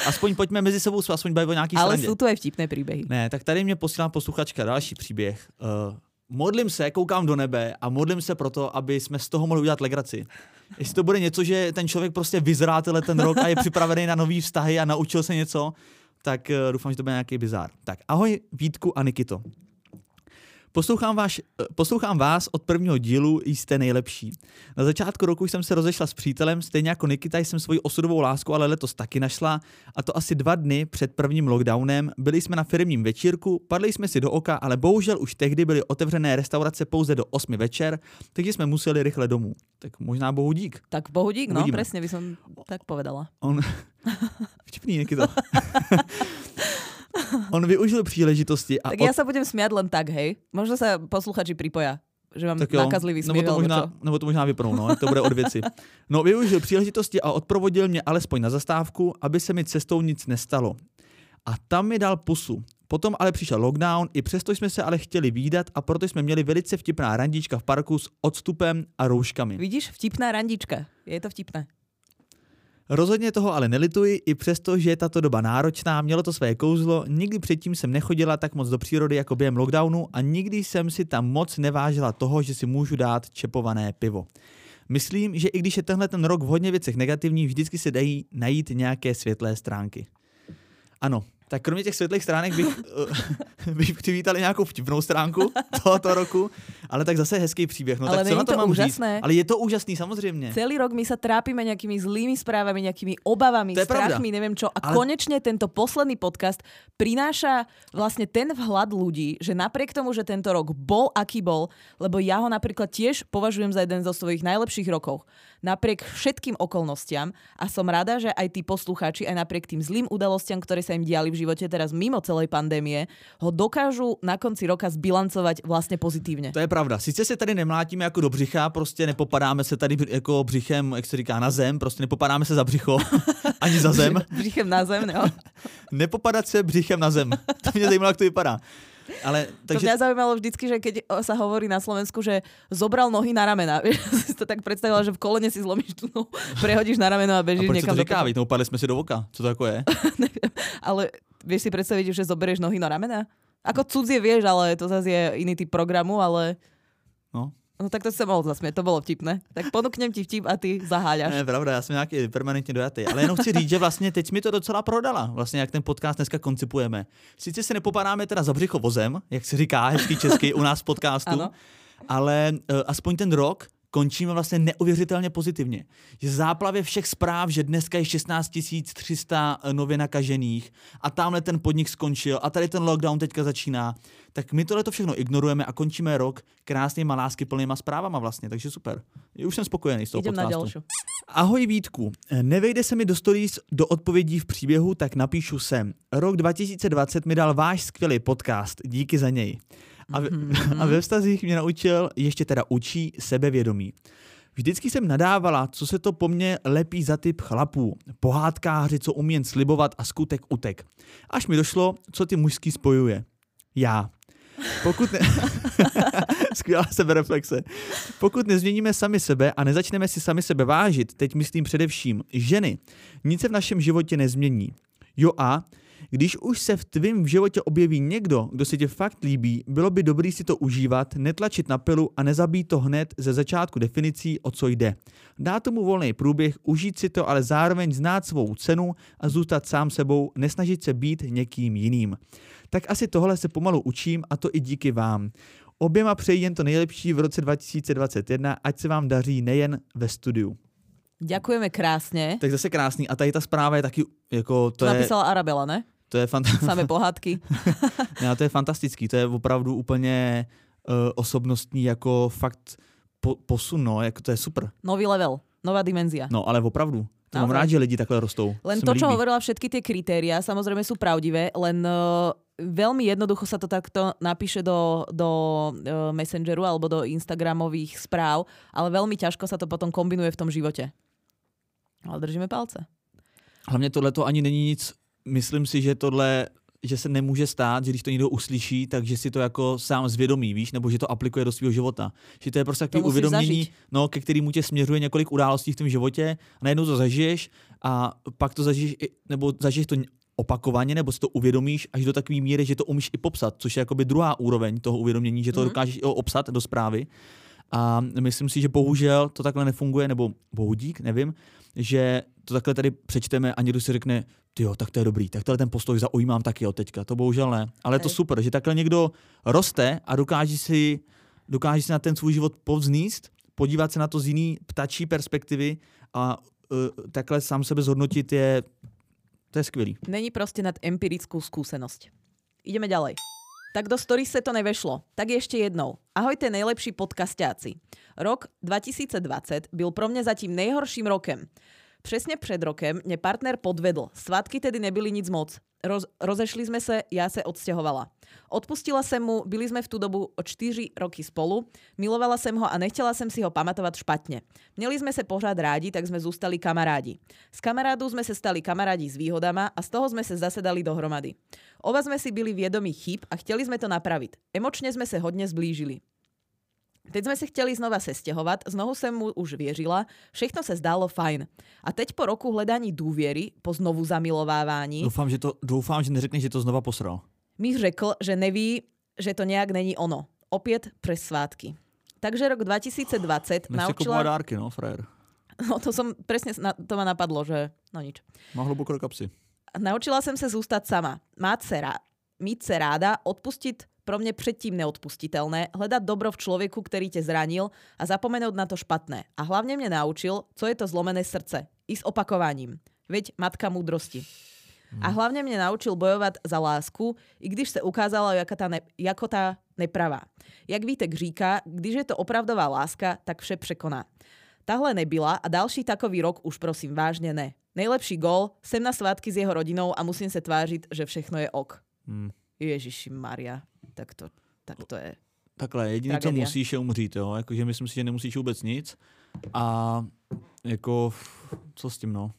Aspoň pojďme mezi sebou se aspoň bavit o nějaký Ale jsou to i vtipné příběhy. Ne, tak tady mě posílá posluchačka další příběh. Uh, modlím se, koukám do nebe a modlím se proto, aby jsme z toho mohli udělat legraci. Jestli to bude něco, že ten člověk prostě vyzrá ten rok a je připravený na nový vztahy a naučil se něco, tak uh, doufám, že to bude nějaký bizár. Tak ahoj Vítku a Nikito. Poslouchám, váš, eh, poslouchám vás od prvního dílu, jste nejlepší. Na začátku roku jsem se rozešla s přítelem, stejně jako Nikita jsem svoji osudovou lásku, ale letos taky našla. A to asi dva dny před prvním lockdownem. Byli jsme na firmním večírku, padli jsme si do oka, ale bohužel už tehdy byly otevřené restaurace pouze do 8 večer, takže jsme museli rychle domů. Tak možná bohu dík. Tak bohu dík, no, přesně by som tak povedala. On... *laughs* Vtipný, Nikito. *laughs* On využil příležitosti. A tak od... já se budem smět len tak, hej. Možno se posluchači připoja že mám tak jo, nakazlivý směch, nebo to, možná, nebo to možná vypnou, no, to bude od věci. No, využil příležitosti a odprovodil mě alespoň na zastávku, aby se mi cestou nic nestalo. A tam mi dal pusu. Potom ale přišel lockdown, i přesto jsme se ale chtěli výdat a proto jsme měli velice vtipná randička v parku s odstupem a rouškami. Vidíš, vtipná randička. Je to vtipné. Rozhodně toho ale nelituji, i přesto, že je tato doba náročná, mělo to své kouzlo, nikdy předtím jsem nechodila tak moc do přírody jako během lockdownu a nikdy jsem si tam moc nevážila toho, že si můžu dát čepované pivo. Myslím, že i když je tenhle ten rok v hodně věcech negativní, vždycky se dají najít nějaké světlé stránky. Ano, tak kromě těch světlých stránek bych, uh, *laughs* bych přivítali nějakou vtipnou stránku tohoto roku, ale tak zase hezký příběh. No, ale tak co na to, to mám úžasné. Říct? Ale je to úžasný, samozřejmě. Celý rok my se trápíme nějakými zlými zprávami, nějakými obavami, to strachmi, nevím čo. A ale... konečně tento posledný podcast prináša vlastně ten vhlad ľudí, že napriek tomu, že tento rok bol aký bol, lebo ja ho napríklad tiež považujem za jeden zo svojich najlepších rokov, napriek všetkým okolnostiam a som rada, že aj tí poslucháči, aj napriek tým zlým udalostiam, ktoré sa im diali v živote teraz mimo celej pandémie, ho dokážu na konci roka zbilancovat vlastně pozitivně. To je pravda. Sice se tady nemlátíme jako do břicha, prostě nepopadáme se tady jako břichem, jak se říká, na zem, prostě nepopadáme se za břicho, *laughs* ani za zem. břichem na zem, jo. Nepopadat se břichem na zem. To mě zajímalo, jak to vypadá. Ale, takže... To mňa zaujímalo vždycky, že keď sa hovorí na Slovensku, že zobral nohy na ramena. *laughs* Vieš, si to tak predstavila, že v kolene si zlomíš tu nohu, prehodíš na rameno a bežíš a někam to říká? No upadli jsme si do voka. Co to jako je? *laughs* ale vieš si predstaviť, že zoberieš nohy na ramena? Ako cudzie vieš, ale to zase je iný typ programu, ale... No, No tak to se mohl zasmět, to bylo vtipné. Tak ponuknem ti vtip a ty zaháďaš. Ne, pravda, já jsem nějaký permanentně dojatý. Ale jenom chci říct, že vlastně teď mi to docela prodala, vlastně jak ten podcast dneska koncipujeme. Sice se nepopadáme teda za břicho vozem, jak se říká hezký česky u nás v podcastu, ano. ale uh, aspoň ten rok končíme vlastně neuvěřitelně pozitivně. Že záplavě všech zpráv, že dneska je 16 300 eh, nově nakažených a tamhle ten podnik skončil a tady ten lockdown teďka začíná, tak my tohle to všechno ignorujeme a končíme rok krásnýma lásky plnýma zprávama vlastně, takže super. Už jsem spokojený s tou Jdem podcastu. na další. Ahoj Vítku, nevejde se mi do stories do odpovědí v příběhu, tak napíšu sem. Rok 2020 mi dal váš skvělý podcast, díky za něj. A, mm-hmm. *laughs* a ve vztazích mě naučil, ještě teda učí sebevědomí. Vždycky jsem nadávala, co se to po mně lepí za typ chlapů. Pohádkáři, co umí jen slibovat a skutek utek. Až mi došlo, co ty mužský spojuje. Já. Pokud ne... *laughs* Skvělá sebereflexe. Pokud nezměníme sami sebe a nezačneme si sami sebe vážit, teď myslím především ženy, nic se v našem životě nezmění. Jo a když už se v tvém životě objeví někdo, kdo se tě fakt líbí, bylo by dobrý si to užívat, netlačit na pilu a nezabít to hned ze začátku definicí, o co jde. Dá tomu volný průběh, užít si to, ale zároveň znát svou cenu a zůstat sám sebou, nesnažit se být někým jiným. Tak asi tohle se pomalu učím a to i díky vám. Oběma přeji jen to nejlepší v roce 2021, ať se vám daří nejen ve studiu. Děkujeme krásně. Tak zase krásný. A tady ta zpráva je taky, jako to Napísala je... Arabela, ne? To je fantastické. *laughs* Samé pohádky. *laughs* ne, to je fantastický. To je opravdu úplně uh, osobnostní jako fakt po, posun, no, jako to je super. Nový level. Nová dimenzia. No, ale opravdu. To mám rád, že lidi takhle rostou. Len to, čo líbí. hovorila, všetky tie kritéria, samozrejme sú pravdivé, len uh, veľmi jednoducho sa to takto napíše do, do uh, Messengeru alebo do Instagramových správ, ale veľmi ťažko sa to potom kombinuje v tom živote. Ale držíme palce. Hlavně tohle to ani není nic, myslím si, že tohle že se nemůže stát, že když to někdo uslyší, takže si to jako sám zvědomí, víš, nebo že to aplikuje do svého života. Že to je prostě takové uvědomění, no, ke kterému tě směřuje několik událostí v tom životě a najednou to zažiješ a pak to zažiješ, nebo zažiješ to opakovaně, nebo si to uvědomíš až do takové míry, že to umíš i popsat, což je jakoby druhá úroveň toho uvědomění, že to mm-hmm. dokážeš i obsat do zprávy. A myslím si, že bohužel to takhle nefunguje, nebo bohudík, nevím, že to takhle tady přečteme a někdo si řekne, jo, tak to je dobrý, tak tenhle ten postoj zaujímám taky od teďka. To bohužel ne. Ale je to super, že takhle někdo roste a dokáže si, dokáže si na ten svůj život povzníst, podívat se na to z jiný ptačí perspektivy a uh, takhle sám sebe zhodnotit je, to je skvělý. Není prostě nad empirickou zkušenost. Ideme ďalej. Tak do story se to nevešlo. Tak ještě jednou. Ahojte nejlepší podcastáci. Rok 2020 byl pro mě zatím nejhorším rokem. Přesně před rokem mě partner podvedl. Svatky tedy nebyly nic moc. Roz, rozešli jsme se, já se odstěhovala. Odpustila jsem mu, byli jsme v tu dobu o 4 roky spolu, milovala jsem ho a nechtěla jsem si ho pamatovat špatně. Měli jsme se pořád rádi, tak jsme zůstali kamarádi. Z kamarádu jsme se stali kamarádi s výhodama a z toho jsme se zasedali dohromady. Oba jsme si byli vědomí chyb a chtěli jsme to napravit. Emočně jsme se hodně zblížili. Teď sme sa chtěli znova sestěhovat, znovu jsem mu už věřila, všechno se zdálo fajn. A teď po roku hledání důvěry, po znovu zamilovávání... Doufám, že, to, doufám, že neřekne, že to znova posral. Mi řekl, že neví, že to nějak není ono. Opět přes svátky. Takže rok 2020 Nech naučila... dárky, no, frajer. No to som, presne to ma napadlo, že no nič. Má hluboko do kapsy. Naučila jsem se zůstat sama. Mát se, rá, mít se ráda, odpustit pro mne předtím neodpustitelné hledat dobro v člověku, který tě zranil a zapomenout na to špatné. A hlavně mě naučil, co je to zlomené srdce. I s opakovaním. Veď matka múdrosti. A hmm. hlavně mě naučil bojovat za lásku, i když se ukázala jako ta, ne, jako ta nepravá. Jak Vítek říká, když je to opravdová láska, tak vše překoná. Tahle nebyla a další takový rok už prosím vážně ne. Nejlepší gol, jsem na svátky s jeho rodinou a musím se tvářit, že všechno je ok. Hmm. Ježiši Maria tak to, tak to je Takhle, jediné, co musíš, je umřít, jo. Jakože myslím si, že nemusíš vůbec nic. A jako, co s tím, no?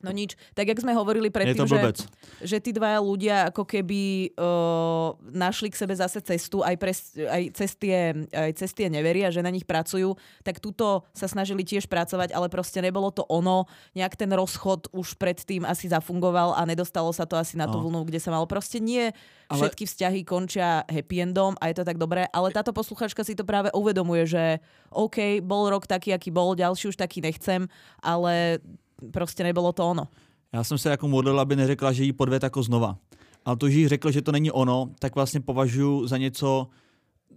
No nič. Tak jak sme hovorili predtým, že, že tí dvaja ľudia ako keby uh, našli k sebe zase cestu aj, pre, aj, cez tie, aj cez tie neveria, že na nich pracujú, tak tuto sa snažili tiež pracovať, ale proste nebolo to ono. Nejak ten rozchod už predtým asi zafungoval a nedostalo sa to asi na tú no. vlnu, kde sa malo. Proste nie všetky ale... vzťahy končia happy endom a je to tak dobré, ale táto posluchačka si to práve uvedomuje, že OK, bol rok taký, aký bol, ďalší už taký nechcem, ale prostě nebylo to ono. Já jsem se jako modlil, aby neřekla, že jí podved jako znova. Ale to, že jí řekl, že to není ono, tak vlastně považuji za něco...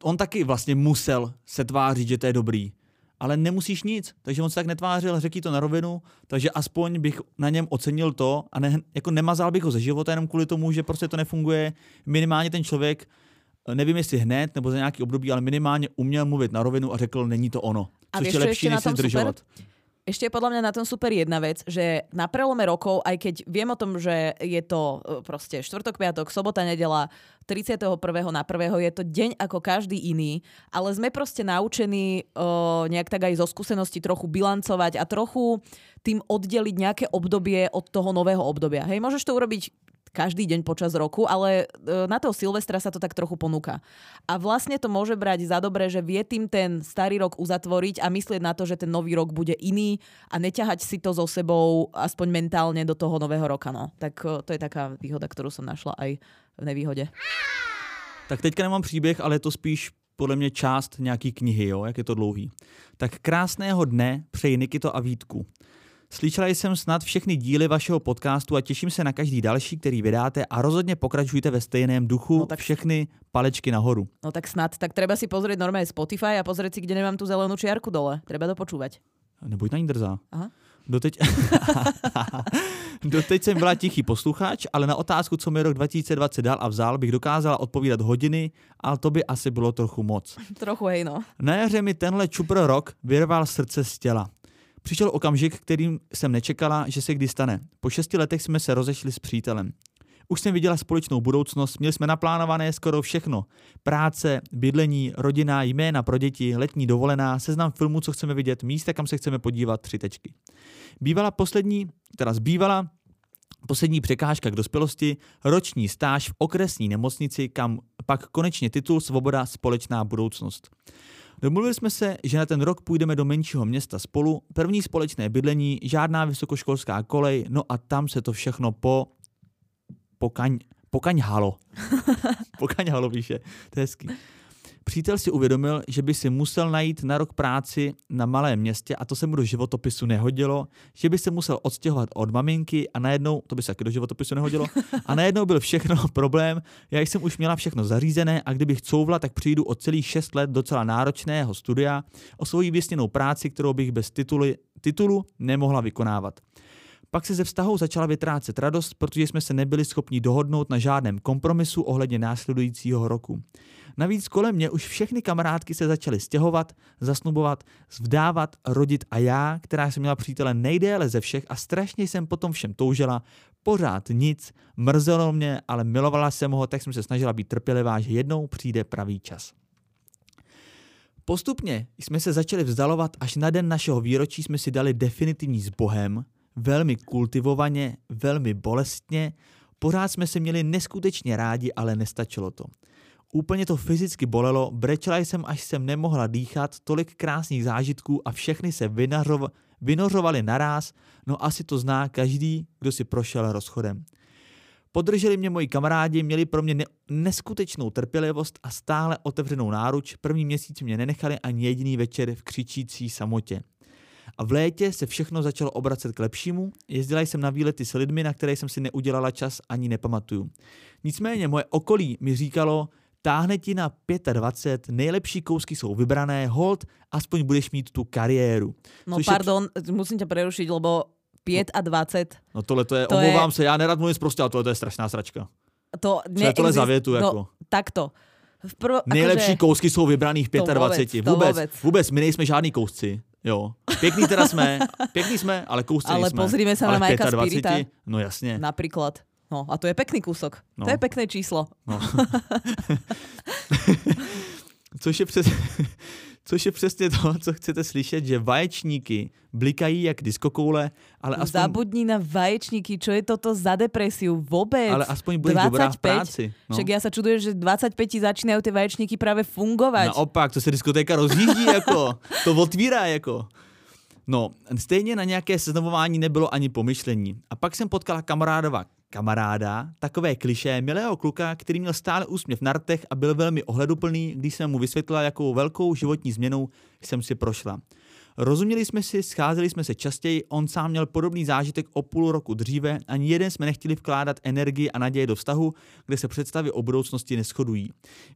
On taky vlastně musel se tvářit, že to je dobrý. Ale nemusíš nic, takže on se tak netvářil, řekl to na rovinu, takže aspoň bych na něm ocenil to a ne, jako nemazal bych ho ze života jenom kvůli tomu, že prostě to nefunguje. Minimálně ten člověk, nevím jestli hned nebo za nějaký období, ale minimálně uměl mluvit na rovinu a řekl, není to ono. A což je lepší, než se zdržovat. Super? Ešte je podľa mňa na tom super jedna vec, že na prelome rokov, aj keď viem o tom, že je to e, proste štvrtok, piatok, sobota, nedela, 31. na 1. je to deň ako každý iný, ale sme proste naučení uh, nejak tak aj zo skúsenosti trochu bilancovať a trochu tým oddeliť nejaké obdobie od toho nového obdobia. Hej, môžeš to urobiť každý deň počas roku, ale e, na toho Silvestra sa to tak trochu ponúka. A vlastne to môže brať za dobré, že vie tým ten starý rok uzatvoriť a myslieť na to, že ten nový rok bude iný a neťahať si to so sebou aspoň mentálne do toho nového roka. No. Tak e, to je taká výhoda, ktorú som našla aj v nevýhode. Tak teďka nemám příběh, ale je to spíš podle mě část nějaký knihy, jo, jak je to dlouhý. Tak krásného dne přeji Nikito a Vítku. Slyšela jsem snad všechny díly vašeho podcastu a těším se na každý další, který vydáte a rozhodně pokračujte ve stejném duchu. No tak všechny palečky nahoru. No tak snad, tak treba si pozrieť normálne Spotify a pozrieť si, kde nemám tu zelenú čiarku dole. Treba to počúvať. Nebuď na ní drzá. Aha. Doteď... *laughs* Doteď jsem byla tichý posluchač, ale na otázku, co mi rok 2020 dal a vzal, bych dokázala odpovídat hodiny, ale to by asi bylo trochu moc. *laughs* trochu hej, no. Na jaře mi tenhle čupr rok vyrval srdce z těla. Přišel okamžik, kterým jsem nečekala, že se kdy stane. Po šesti letech jsme se rozešli s přítelem. Už jsem viděla společnou budoucnost, měli jsme naplánované skoro všechno. Práce, bydlení, rodina, jména pro děti, letní dovolená, seznam filmů, co chceme vidět, místa, kam se chceme podívat, tři tečky. Bývala poslední, teda zbývala poslední překážka k dospělosti, roční stáž v okresní nemocnici, kam pak konečně titul Svoboda, společná budoucnost. Domluvili jsme se, že na ten rok půjdeme do menšího města spolu, první společné bydlení, žádná vysokoškolská kolej, no a tam se to všechno po pokaň, pokaňhalo. *laughs* pokaňhalo píše, to je hezký. Přítel si uvědomil, že by si musel najít na rok práci na malém městě a to se mu do životopisu nehodilo, že by se musel odstěhovat od maminky a najednou, to by se taky do životopisu nehodilo, a najednou byl všechno *laughs* problém, já jsem už měla všechno zařízené a kdybych couvla, tak přijdu o celých 6 let docela náročného studia o svoji vysněnou práci, kterou bych bez tituly, titulu nemohla vykonávat. Pak se ze vztahu začala vytrácet radost, protože jsme se nebyli schopni dohodnout na žádném kompromisu ohledně následujícího roku. Navíc kolem mě už všechny kamarádky se začaly stěhovat, zasnubovat, vdávat, rodit a já, která jsem měla přítele nejdéle ze všech a strašně jsem potom všem toužila, pořád nic, mrzelo mě, ale milovala jsem ho, tak jsem se snažila být trpělivá, že jednou přijde pravý čas. Postupně jsme se začali vzdalovat, až na den našeho výročí jsme si dali definitivní s Bohem, velmi kultivovaně, velmi bolestně, pořád jsme se měli neskutečně rádi, ale nestačilo to. Úplně to fyzicky bolelo, brečela jsem, až jsem nemohla dýchat, tolik krásných zážitků a všechny se vynařov, vynořovaly naráz, no asi to zná každý, kdo si prošel rozchodem. Podrželi mě moji kamarádi, měli pro mě ne- neskutečnou trpělivost a stále otevřenou náruč. První měsíc mě nenechali ani jediný večer v křičící samotě. A v létě se všechno začalo obracet k lepšímu. Jezdila jsem na výlety s lidmi, na které jsem si neudělala čas ani nepamatuju. Nicméně moje okolí mi říkalo, táhne ti na 25, nejlepší kousky jsou vybrané, hold, aspoň budeš mít tu kariéru. No Což pardon, je... musím tě prerušit, lebo 5 a 20. No tohle to je, to omlouvám je... se, já nerad mluvím prostě, ale tohle to je strašná sračka. To ne, je tohle za větu, no, jako? Takto. Prv, Nejlepší akože... kousky jsou vybraných 25. To vůbec, vůbec, vůbec, vůbec, my nejsme žádný kousci. Jo. Pěkný teda jsme, pěkný jsme, ale kousci Ale jsme. pozrime sa na Majka Spirita. No jasně. Napríklad. No a to je pekný kúsok. No. To je pekné číslo. No. *laughs* což, je přes, což je přesně to, co chcete slyšet, že vaječníky blikají jak diskokoule, ale aspoň... Zabudni na vaječníky, čo je toto za depresiu vôbec? Ale aspoň budeš 25, dobrá v práci. No. Však ja sa čudujem, že 25 začínajú tie vaječníky práve fungovať. Naopak, to se diskotéka rozjíždí jako, to otvírá jako. No, stejně na nějaké seznamování nebylo ani pomyšlení. A pak jsem potkala kamarádova kamaráda, takové kliše milého kluka, který měl stále úsměv na rtech a byl velmi ohleduplný, když jsem mu vysvětlila, jakou velkou životní změnou jsem si prošla. Rozuměli jsme si, scházeli jsme se častěji, on sám měl podobný zážitek o půl roku dříve, ani jeden jsme nechtěli vkládat energii a naděje do vztahu, kde se představy o budoucnosti neschodují.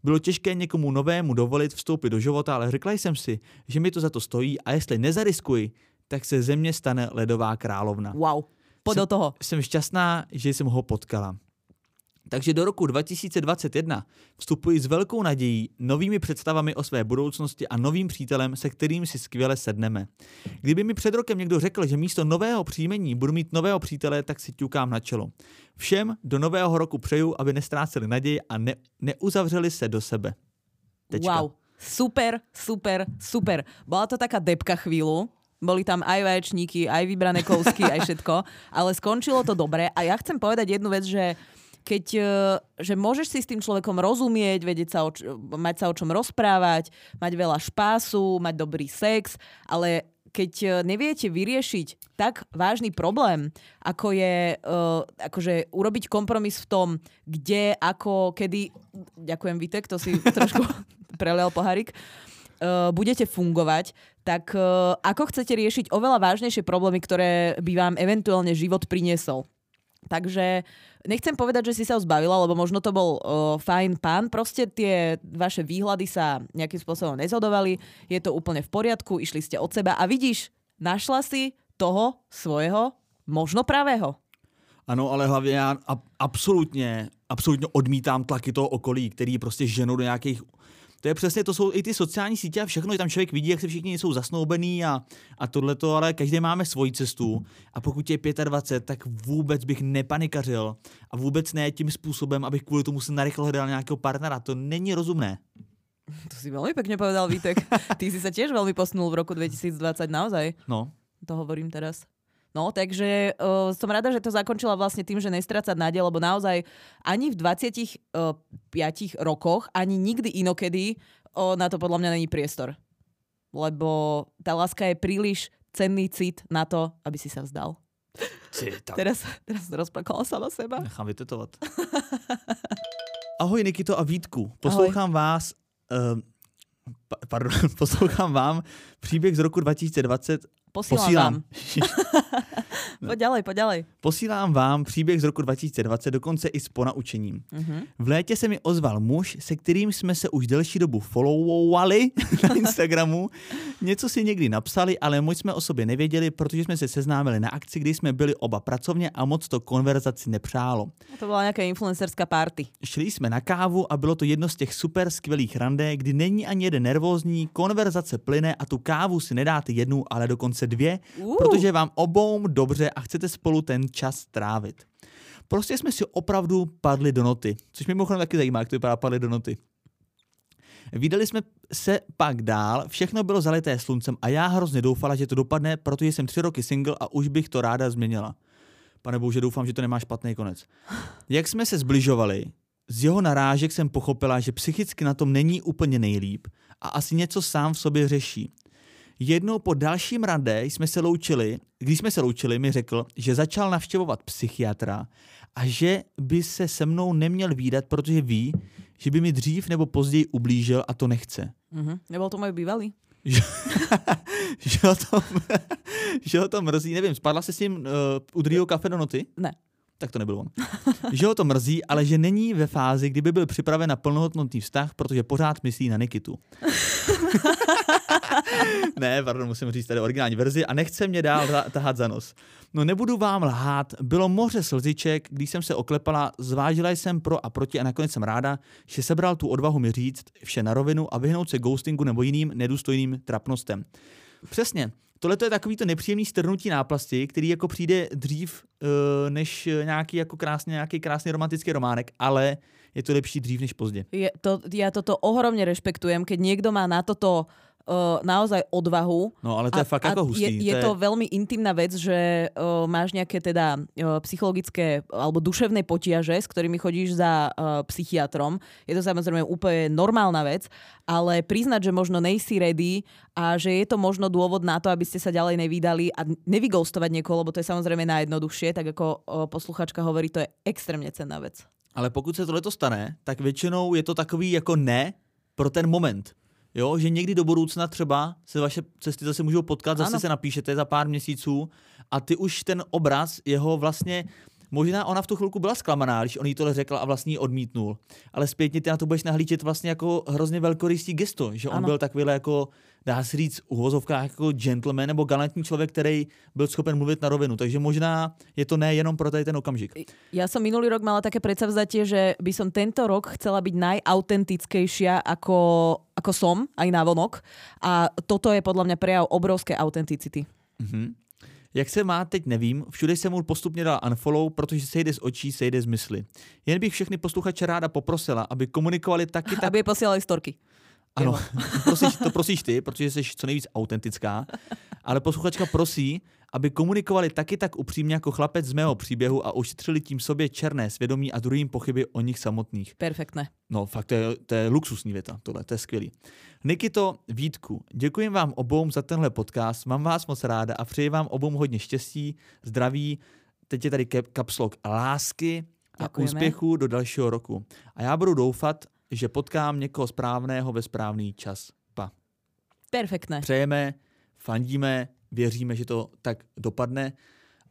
Bylo těžké někomu novému dovolit vstoupit do života, ale řekla jsem si, že mi to za to stojí a jestli nezariskuji, tak se země stane ledová královna. Wow, pojď do toho. Jsem šťastná, že jsem ho potkala. Takže do roku 2021 vstupuji s velkou nadějí, novými představami o své budoucnosti a novým přítelem, se kterým si skvěle sedneme. Kdyby mi před rokem někdo řekl, že místo nového příjmení budu mít nového přítele, tak si ťukám na čelo. Všem do nového roku přeju, aby nestráceli naději a ne, neuzavřeli se do sebe. Tečka. Wow, super, super, super. Byla to taká depka chvíľu, boli tam aj vaječníky, aj vybrané kousky, aj všetko, ale skončilo to dobre. A ja chcem povedať jednu vec, že keď, e, že môžeš si s tým človekom rozumieť, vedieť sa o, mať sa o čom rozprávať, mať veľa špásu, mať dobrý sex, ale keď e, neviete vyriešiť tak vážny problém, ako je uh, akože urobiť kompromis v tom, kde, ako, kedy, ďakujem Vitek, to si trošku *laughs* prelial pohárik, uh, budete fungovať, tak uh, ako chcete riešiť oveľa vážnejšie problémy, ktoré by vám eventuálne život priniesol. Takže nechcem povedať, že si sa ho zbavila, lebo možno to bol uh, fajn pán. Proste tie vaše výhľady sa nejakým spôsobom nezhodovali. Je to úplne v poriadku, išli ste od seba a vidíš, našla si toho svojho, možno pravého. Ano, ale hlavně já absolutně, absolutně odmítám tlaky toho okolí, který prostě ženou do nějakých To je přesně, to jsou i ty sociální sítě a všechno, že tam člověk vidí, jak se všichni jsou zasnoubený a, a tohleto, ale každý máme svoji cestu a pokud je 25, tak vůbec bych nepanikařil a vůbec ne tím způsobem, abych kvůli tomu se narychlo hledal nějakého partnera. To není rozumné. To si veľmi pekne povedal, Vítek. Ty si sa tiež veľmi posunul v roku 2020, naozaj. No. To hovorím teraz. No, takže uh, som rada, že to zakončila vlastne tým, že nestrácať nádej, lebo naozaj ani v 25 rokoch, ani nikdy inokedy uh, na to podľa mňa není priestor. Lebo tá láska je príliš cenný cit na to, aby si sa vzdal. Teraz, teraz rozplakala sama seba. Nechám vytetovat. *laughs* Ahoj Nikito a Vítku, poslouchám Ahoj. vás Uh, pardon, *laughs* poslouchám vám příběh z roku 2020 Posílám, Posílám. vám. *laughs* pojď ďalej, pojď ďalej. Posílám vám příběh z roku 2020, dokonce i s ponaučením. Uh-huh. V létě se mi ozval muž, se kterým jsme se už delší dobu followovali *laughs* na Instagramu. Něco si někdy napsali, ale moc jsme o sobě nevěděli, protože jsme se seznámili na akci, kdy jsme byli oba pracovně a moc to konverzaci nepřálo. To byla nějaká influencerská party. Šli jsme na kávu a bylo to jedno z těch super skvělých rande, kdy není ani jeden nervózní, konverzace plyne a tu kávu si nedáte jednu, ale dokonce dvě, uh. protože vám obou dobře a chcete spolu ten čas trávit. Prostě jsme si opravdu padli do noty, což mě mimochodem taky zajímá, jak to vypadá padli do noty. Vydali jsme se pak dál, všechno bylo zalité sluncem a já hrozně doufala, že to dopadne, protože jsem tři roky single a už bych to ráda změnila. Pane bože, doufám, že to nemá špatný konec. Jak jsme se zbližovali, z jeho narážek jsem pochopila, že psychicky na tom není úplně nejlíp a asi něco sám v sobě řeší. Jednou po dalším rande jsme se loučili, když jsme se loučili, mi řekl, že začal navštěvovat psychiatra a že by se se mnou neměl výdat, protože ví, že by mi dřív nebo později ublížil a to nechce. Mm-hmm. Nebyl to můj bývalý? *laughs* že, ho to, *laughs* že ho to mrzí, nevím, spadla se s ním uh, u druhého kafe do noty? Ne. Tak to nebyl on. že ho to mrzí, ale že není ve fázi, kdyby byl připraven na plnohodnotný vztah, protože pořád myslí na Nikitu. *laughs* *laughs* ne, pardon, musím říct tady originální verzi a nechce mě dál tahat za nos. No nebudu vám lhát, bylo moře slziček, když jsem se oklepala, zvážila jsem pro a proti a nakonec jsem ráda, že sebral tu odvahu mi říct vše na rovinu a vyhnout se ghostingu nebo jiným nedůstojným trapnostem. Přesně, Tohle je takový to nepříjemný strnutí náplasti, který jako přijde dřív uh, než nějaký jako krásný, nějaký krásný romantický románek, ale je to lepší dřív než pozdě. Je to, ja toto ohromne rešpektujem, keď niekto má na toto uh, naozaj odvahu. No ale to je a, fakt ako hustý. Je, je to, je... veľmi intimná vec, že uh, máš nejaké teda uh, psychologické alebo duševné potiaže, s ktorými chodíš za uh, psychiatrom. Je to samozrejme úplne normálna vec, ale priznať, že možno nejsi ready a že je to možno dôvod na to, aby ste sa ďalej nevydali a nevygoustovať niekoho, lebo to je samozrejme najjednoduchšie, tak ako uh, posluchačka hovorí, to je extrémně cenná vec. Ale pokud se tohle stane, tak většinou je to takový jako ne pro ten moment. Jo, že někdy do budoucna třeba se vaše cesty zase můžou potkat, zase ano. se napíšete za pár měsíců a ty už ten obraz jeho vlastně Možná ona v tu chvilku byla zklamaná, když on jí tohle řekl a vlastně ji odmítnul. Ale zpětně ty na to budeš nahlížet vlastně jako hrozně velkorysý gesto, že on ano. byl takový jako, dá se říct, uvozovkách jako gentleman nebo galantní člověk, který byl schopen mluvit na rovinu. Takže možná je to ne jenom pro tady ten okamžik. Já jsem minulý rok mala také predsavzatie, že by som tento rok chcela byť najautentickejšia ako, ako som, aj na vonok. A toto je podľa mňa prejav obrovské autenticity. Mm-hmm. Jak se má, teď nevím, všude jsem mu postupně dal unfollow, protože sejde z očí, sejde z mysli. Jen bych všechny posluchače ráda poprosila, aby komunikovali taky tak... Aby je posílali storky. Ano, *laughs* prosíš, to prosíš ty, protože jsi co nejvíc autentická, ale posluchačka prosí, aby komunikovali taky tak upřímně jako chlapec z mého příběhu a ušetřili tím sobě černé svědomí a druhým pochyby o nich samotných. Perfektné. No fakt, to je, to je luxusní věta, tohle, to je skvělý. Nikito, Vítku, děkuji vám obou za tenhle podcast, mám vás moc ráda a přeji vám obou hodně štěstí, zdraví, teď je tady kapslok lásky a Děkujeme. úspěchu do dalšího roku. A já budu doufat, že potkám někoho správného ve správný čas. Pa. Perfektné. Přejeme, fandíme, věříme, že to tak dopadne.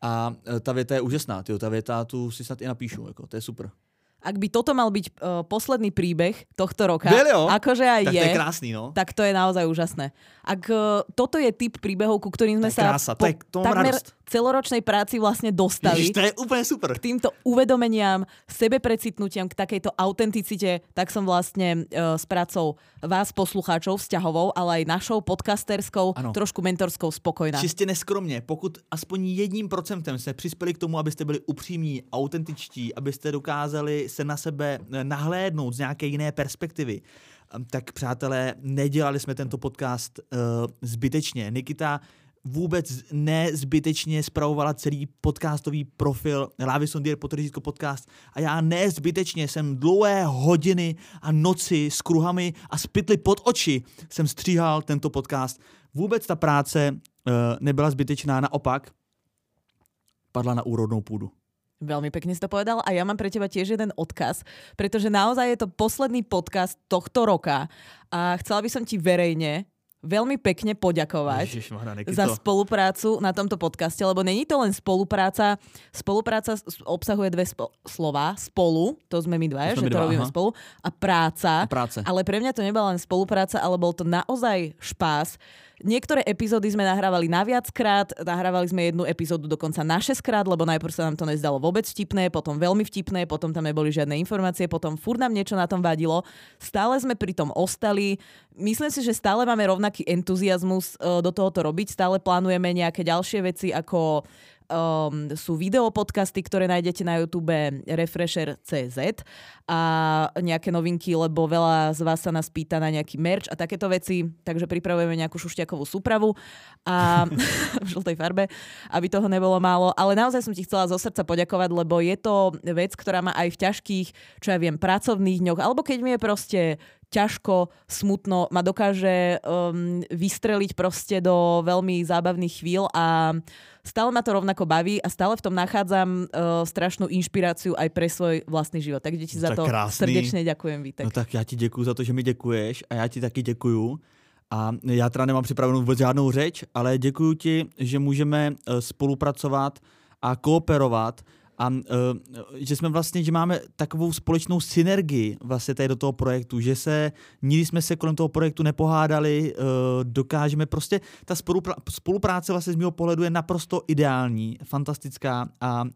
A e, ta věta je úžasná, tyjo, ta věta tu si snad i napíšu, jako, to je super. Ak by toto mal byť uh, posledný príbeh tohto roka, Byl, jo? akože aj tak je, to je krásný, no. tak to je naozaj úžasné. Ak uh, toto je typ príbehov, ku ktorým sme sa krása, po, to je, to takmer, celoročnej práci vlastne dostali. Ježiš, to je úplne super. K týmto uvedomeniam, sebeprecitnutiam, k takejto autenticite, tak som vlastne uh, s prácou vás, poslucháčov, vzťahovou, ale aj našou podcasterskou, ano. trošku mentorskou spokojná. Čistě neskromně, pokud aspoň jedním procentem se přispěli k tomu, abyste byli upřímní, autentičtí, abyste dokázali se na sebe eh, nahlédnout z nějaké jiné perspektivy, tak přátelé, nedělali jsme tento podcast uh, zbytečně. Nikita vůbec nezbytečně spravovala celý podcastový profil Lávy Sondier Potořízko podcast a já nezbytečně jsem dlouhé hodiny a noci s kruhami a spytly pod oči jsem stříhal tento podcast. Vůbec ta práce uh, nebyla zbytečná, naopak padla na úrodnou půdu. Veľmi pekne si to povedal a ja mám pre teba tiež jeden odkaz, pretože naozaj je to posledný podcast tohto roka a chcela by som ti verejne veľmi pekne poďakovať za spoluprácu na tomto podcaste, lebo není to len spolupráca. Spolupráca obsahuje dve spo- slova. Spolu, to sme my dva, to že to robíme aha. spolu. A práca. A práce. Ale pre mňa to nebola len spolupráca, ale bol to naozaj špás Niektoré epizódy sme nahrávali na viackrát, nahrávali sme jednu epizódu dokonca na šestkrát, lebo najprv sa nám to nezdalo vôbec vtipné, potom veľmi vtipné, potom tam neboli žiadne informácie, potom furt nám niečo na tom vadilo. Stále sme pri tom ostali. Myslím si, že stále máme rovnaký entuziasmus e, do tohoto robiť, stále plánujeme nejaké ďalšie veci ako um, sú videopodcasty, ktoré nájdete na YouTube Refresher.cz a nejaké novinky, lebo veľa z vás sa nás pýta na nejaký merch a takéto veci, takže pripravujeme nejakú šušťakovú súpravu a *laughs* v žltej farbe, aby toho nebolo málo. Ale naozaj som ti chcela zo srdca poďakovať, lebo je to vec, ktorá má aj v ťažkých, čo ja viem, pracovných dňoch, alebo keď mi je proste ťažko, smutno, ma dokáže um, vystreliť proste do veľmi zábavných chvíľ a stále ma to rovnako baví a stále v tom nachádzam uh, strašnú inšpiráciu aj pre svoj vlastný život. Takže ti za to krásný. srdečne ďakujem, Vítek. No tak já ti děkuji za to, že mi děkuješ a já ti taky děkuju. A já teda nemám připravenou vůbec žádnou řeč, ale děkuji ti, že můžeme uh, spolupracovat a kooperovat a uh, že jsme vlastně, že máme takovou společnou synergii vlastně tady do toho projektu, že se, nikdy jsme se kolem toho projektu nepohádali, uh, dokážeme prostě, ta spolupra- spolupráce vlastně z mého pohledu je naprosto ideální, fantastická a uh,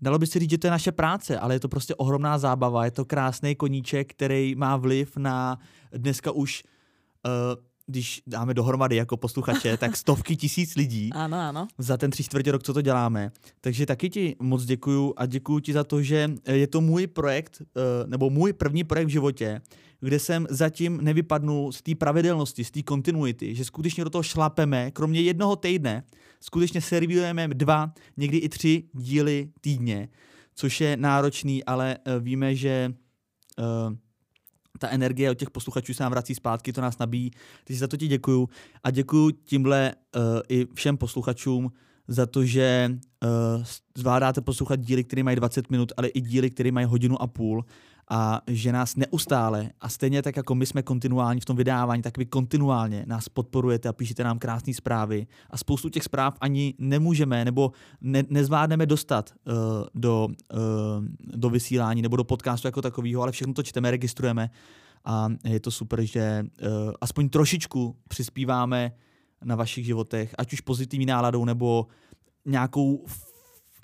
dalo by se říct, že to je naše práce, ale je to prostě ohromná zábava, je to krásný koníček, který má vliv na dneska už uh, když dáme dohromady jako posluchače, *laughs* tak stovky tisíc lidí ano, ano. za ten tři čtvrtě rok, co to děláme. Takže taky ti moc děkuju a děkuju ti za to, že je to můj projekt, eh, nebo můj první projekt v životě, kde jsem zatím nevypadnul z té pravidelnosti, z té kontinuity, že skutečně do toho šlapeme, kromě jednoho týdne, skutečně servírujeme dva, někdy i tři díly týdně, což je náročný, ale eh, víme, že uh, ta energie od těch posluchačů se nám vrací zpátky, to nás nabíjí. Takže za to ti děkuju. A děkuju tímhle uh, i všem posluchačům za to, že uh, zvládáte poslouchat díly, které mají 20 minut, ale i díly, které mají hodinu a půl a že nás neustále a stejně tak jako my jsme kontinuální v tom vydávání, tak vy kontinuálně nás podporujete a píšete nám krásné zprávy a spoustu těch zpráv ani nemůžeme nebo ne, nezvládneme dostat uh, do, uh, do vysílání nebo do podcastu jako takového, ale všechno to čteme, registrujeme a je to super, že uh, aspoň trošičku přispíváme na vašich životech, ať už pozitivní náladou nebo nějakou,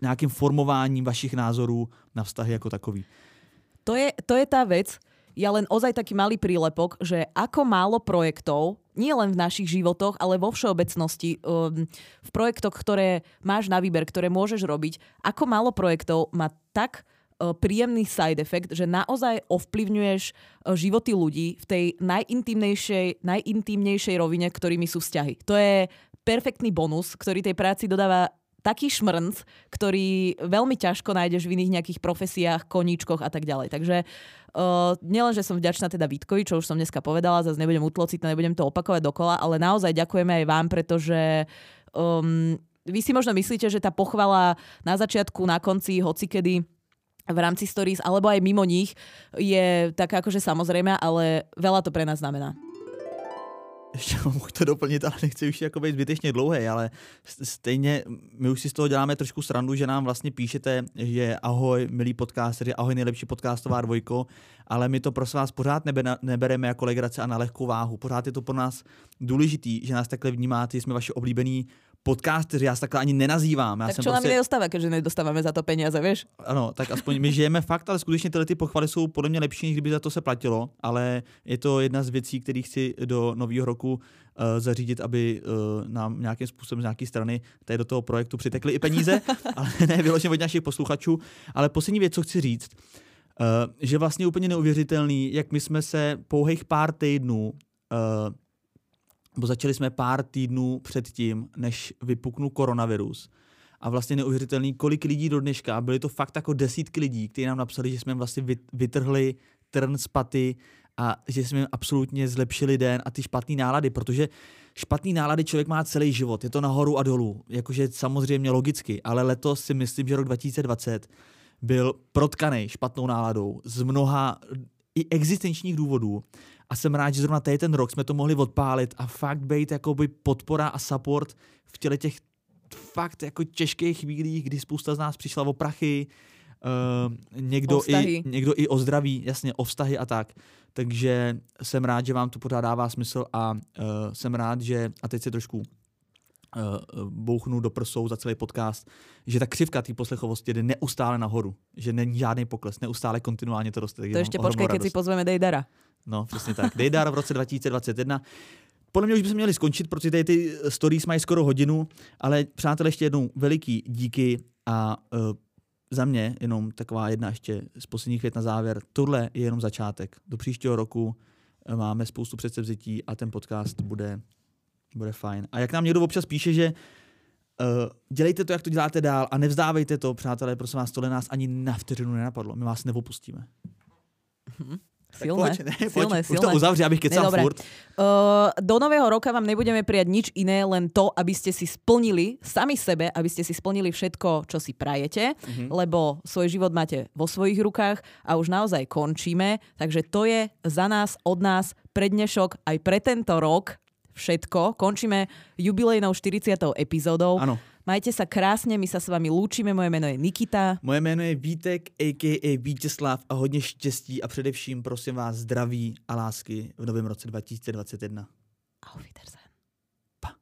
nějakým formováním vašich názorů na vztahy jako takový. To je, to je tá vec, ja len ozaj taký malý prílepok, že ako málo projektov, nie len v našich životoch, ale vo všeobecnosti, um, v projektoch, ktoré máš na výber, ktoré môžeš robiť, ako málo projektov má tak uh, príjemný side effect, že naozaj ovplyvňuješ uh, životy ľudí v tej najintimnejšej, najintimnejšej rovine, ktorými sú vzťahy. To je perfektný bonus, ktorý tej práci dodáva taký šmrnc, ktorý veľmi ťažko nájdeš v iných nejakých profesiách, koníčkoch a tak ďalej. Takže uh, nielen, že som vďačná teda Vítkovi, čo už som dneska povedala, zase nebudem utlociť, nebudem to opakovať dokola, ale naozaj ďakujeme aj vám, pretože um, vy si možno myslíte, že tá pochvala na začiatku, na konci, hocikedy v rámci stories, alebo aj mimo nich je taká akože samozrejme, ale veľa to pre nás znamená ještě *laughs* mohu to doplnit, ale nechci už jako být zbytečně dlouhý, ale stejně my už si z toho děláme trošku srandu, že nám vlastně píšete, že ahoj, milí podcasteři, ahoj, nejlepší podcastová dvojko, ale my to prosím vás pořád nebe, nebereme jako legrace a na lehkou váhu. Pořád je to pro nás důležitý, že nás takhle vnímáte, jsme vaši oblíbení podcasteři, já se takhle ani nenazývám. Já tak jsem čo prostě... nám nedostáva, když nedostáváme za to peníze, víš? Ano, tak aspoň my žijeme fakt, ale skutečně tyhle ty pochvaly jsou podle mě lepší, než kdyby za to se platilo, ale je to jedna z věcí, které chci do nového roku uh, zařídit, aby uh, nám nějakým způsobem z nějaké strany tady do toho projektu přitekly i peníze, *laughs* ale ne vyloženě od našich posluchačů. Ale poslední věc, co chci říct, uh, že vlastně úplně neuvěřitelný, jak my jsme se pouhých pár týdnů uh, bo začali jsme pár týdnů před tím, než vypuknul koronavirus. A vlastně neuvěřitelný, kolik lidí do dneška, byly to fakt jako desítky lidí, kteří nám napsali, že jsme vlastně vytrhli trn z paty a že jsme absolutně zlepšili den a ty špatné nálady, protože špatný nálady člověk má celý život, je to nahoru a dolů, jakože samozřejmě logicky, ale letos si myslím, že rok 2020 byl protkaný špatnou náladou z mnoha i existenčních důvodů a jsem rád, že zrovna tady ten rok jsme to mohli odpálit a fakt být jakoby podpora a support v těle těch fakt jako těžkých chvílích, kdy spousta z nás přišla o prachy, uh, někdo, i, někdo i o zdraví, jasně, o vztahy a tak. Takže jsem rád, že vám to pořád dává smysl a uh, jsem rád, že, a teď se trošku bouchnu do prsou za celý podcast, že ta křivka té poslechovosti jde neustále nahoru, že není žádný pokles, neustále kontinuálně to roste. To ještě počkej, když si pozveme Dejdara. No, přesně tak. Dejdar v roce 2021. Podle mě už bychom měli skončit, protože tady ty stories mají skoro hodinu, ale přátelé, ještě jednou veliký díky a uh, za mě jenom taková jedna ještě z posledních vět na závěr. Tohle je jenom začátek. Do příštího roku máme spoustu předsevzetí a ten podcast bude, bude fajn. A jak nám někdo občas píše, že uh, dělejte to, jak to děláte dál a nevzdávejte to, přátelé, prosím vás, tohle nás ani na vteřinu nenapadlo. My vás neopustíme. Mm-hmm. Silné, poď, ne, *laughs* poď, silné, už to uzavři, abych kecal furt. Uh, do nového roka vám nebudeme prijať nič iné, len to, aby ste si splnili sami sebe, aby ste si splnili všetko, čo si prajete, mm-hmm. lebo svoj život máte vo svojich rukách a už naozaj končíme. Takže to je za nás, od nás pre dnešok aj pre tento rok všetko. Končíme jubilejnou 40. epizodou. Ano. Majte sa krásne, my sa s vami lúčime. Moje meno je Nikita. Moje meno je Vítek, a.k.a. Víteslav a hodně štěstí a především prosím vás zdraví a lásky v novém roce 2021. Auf Wiedersehen. Pa.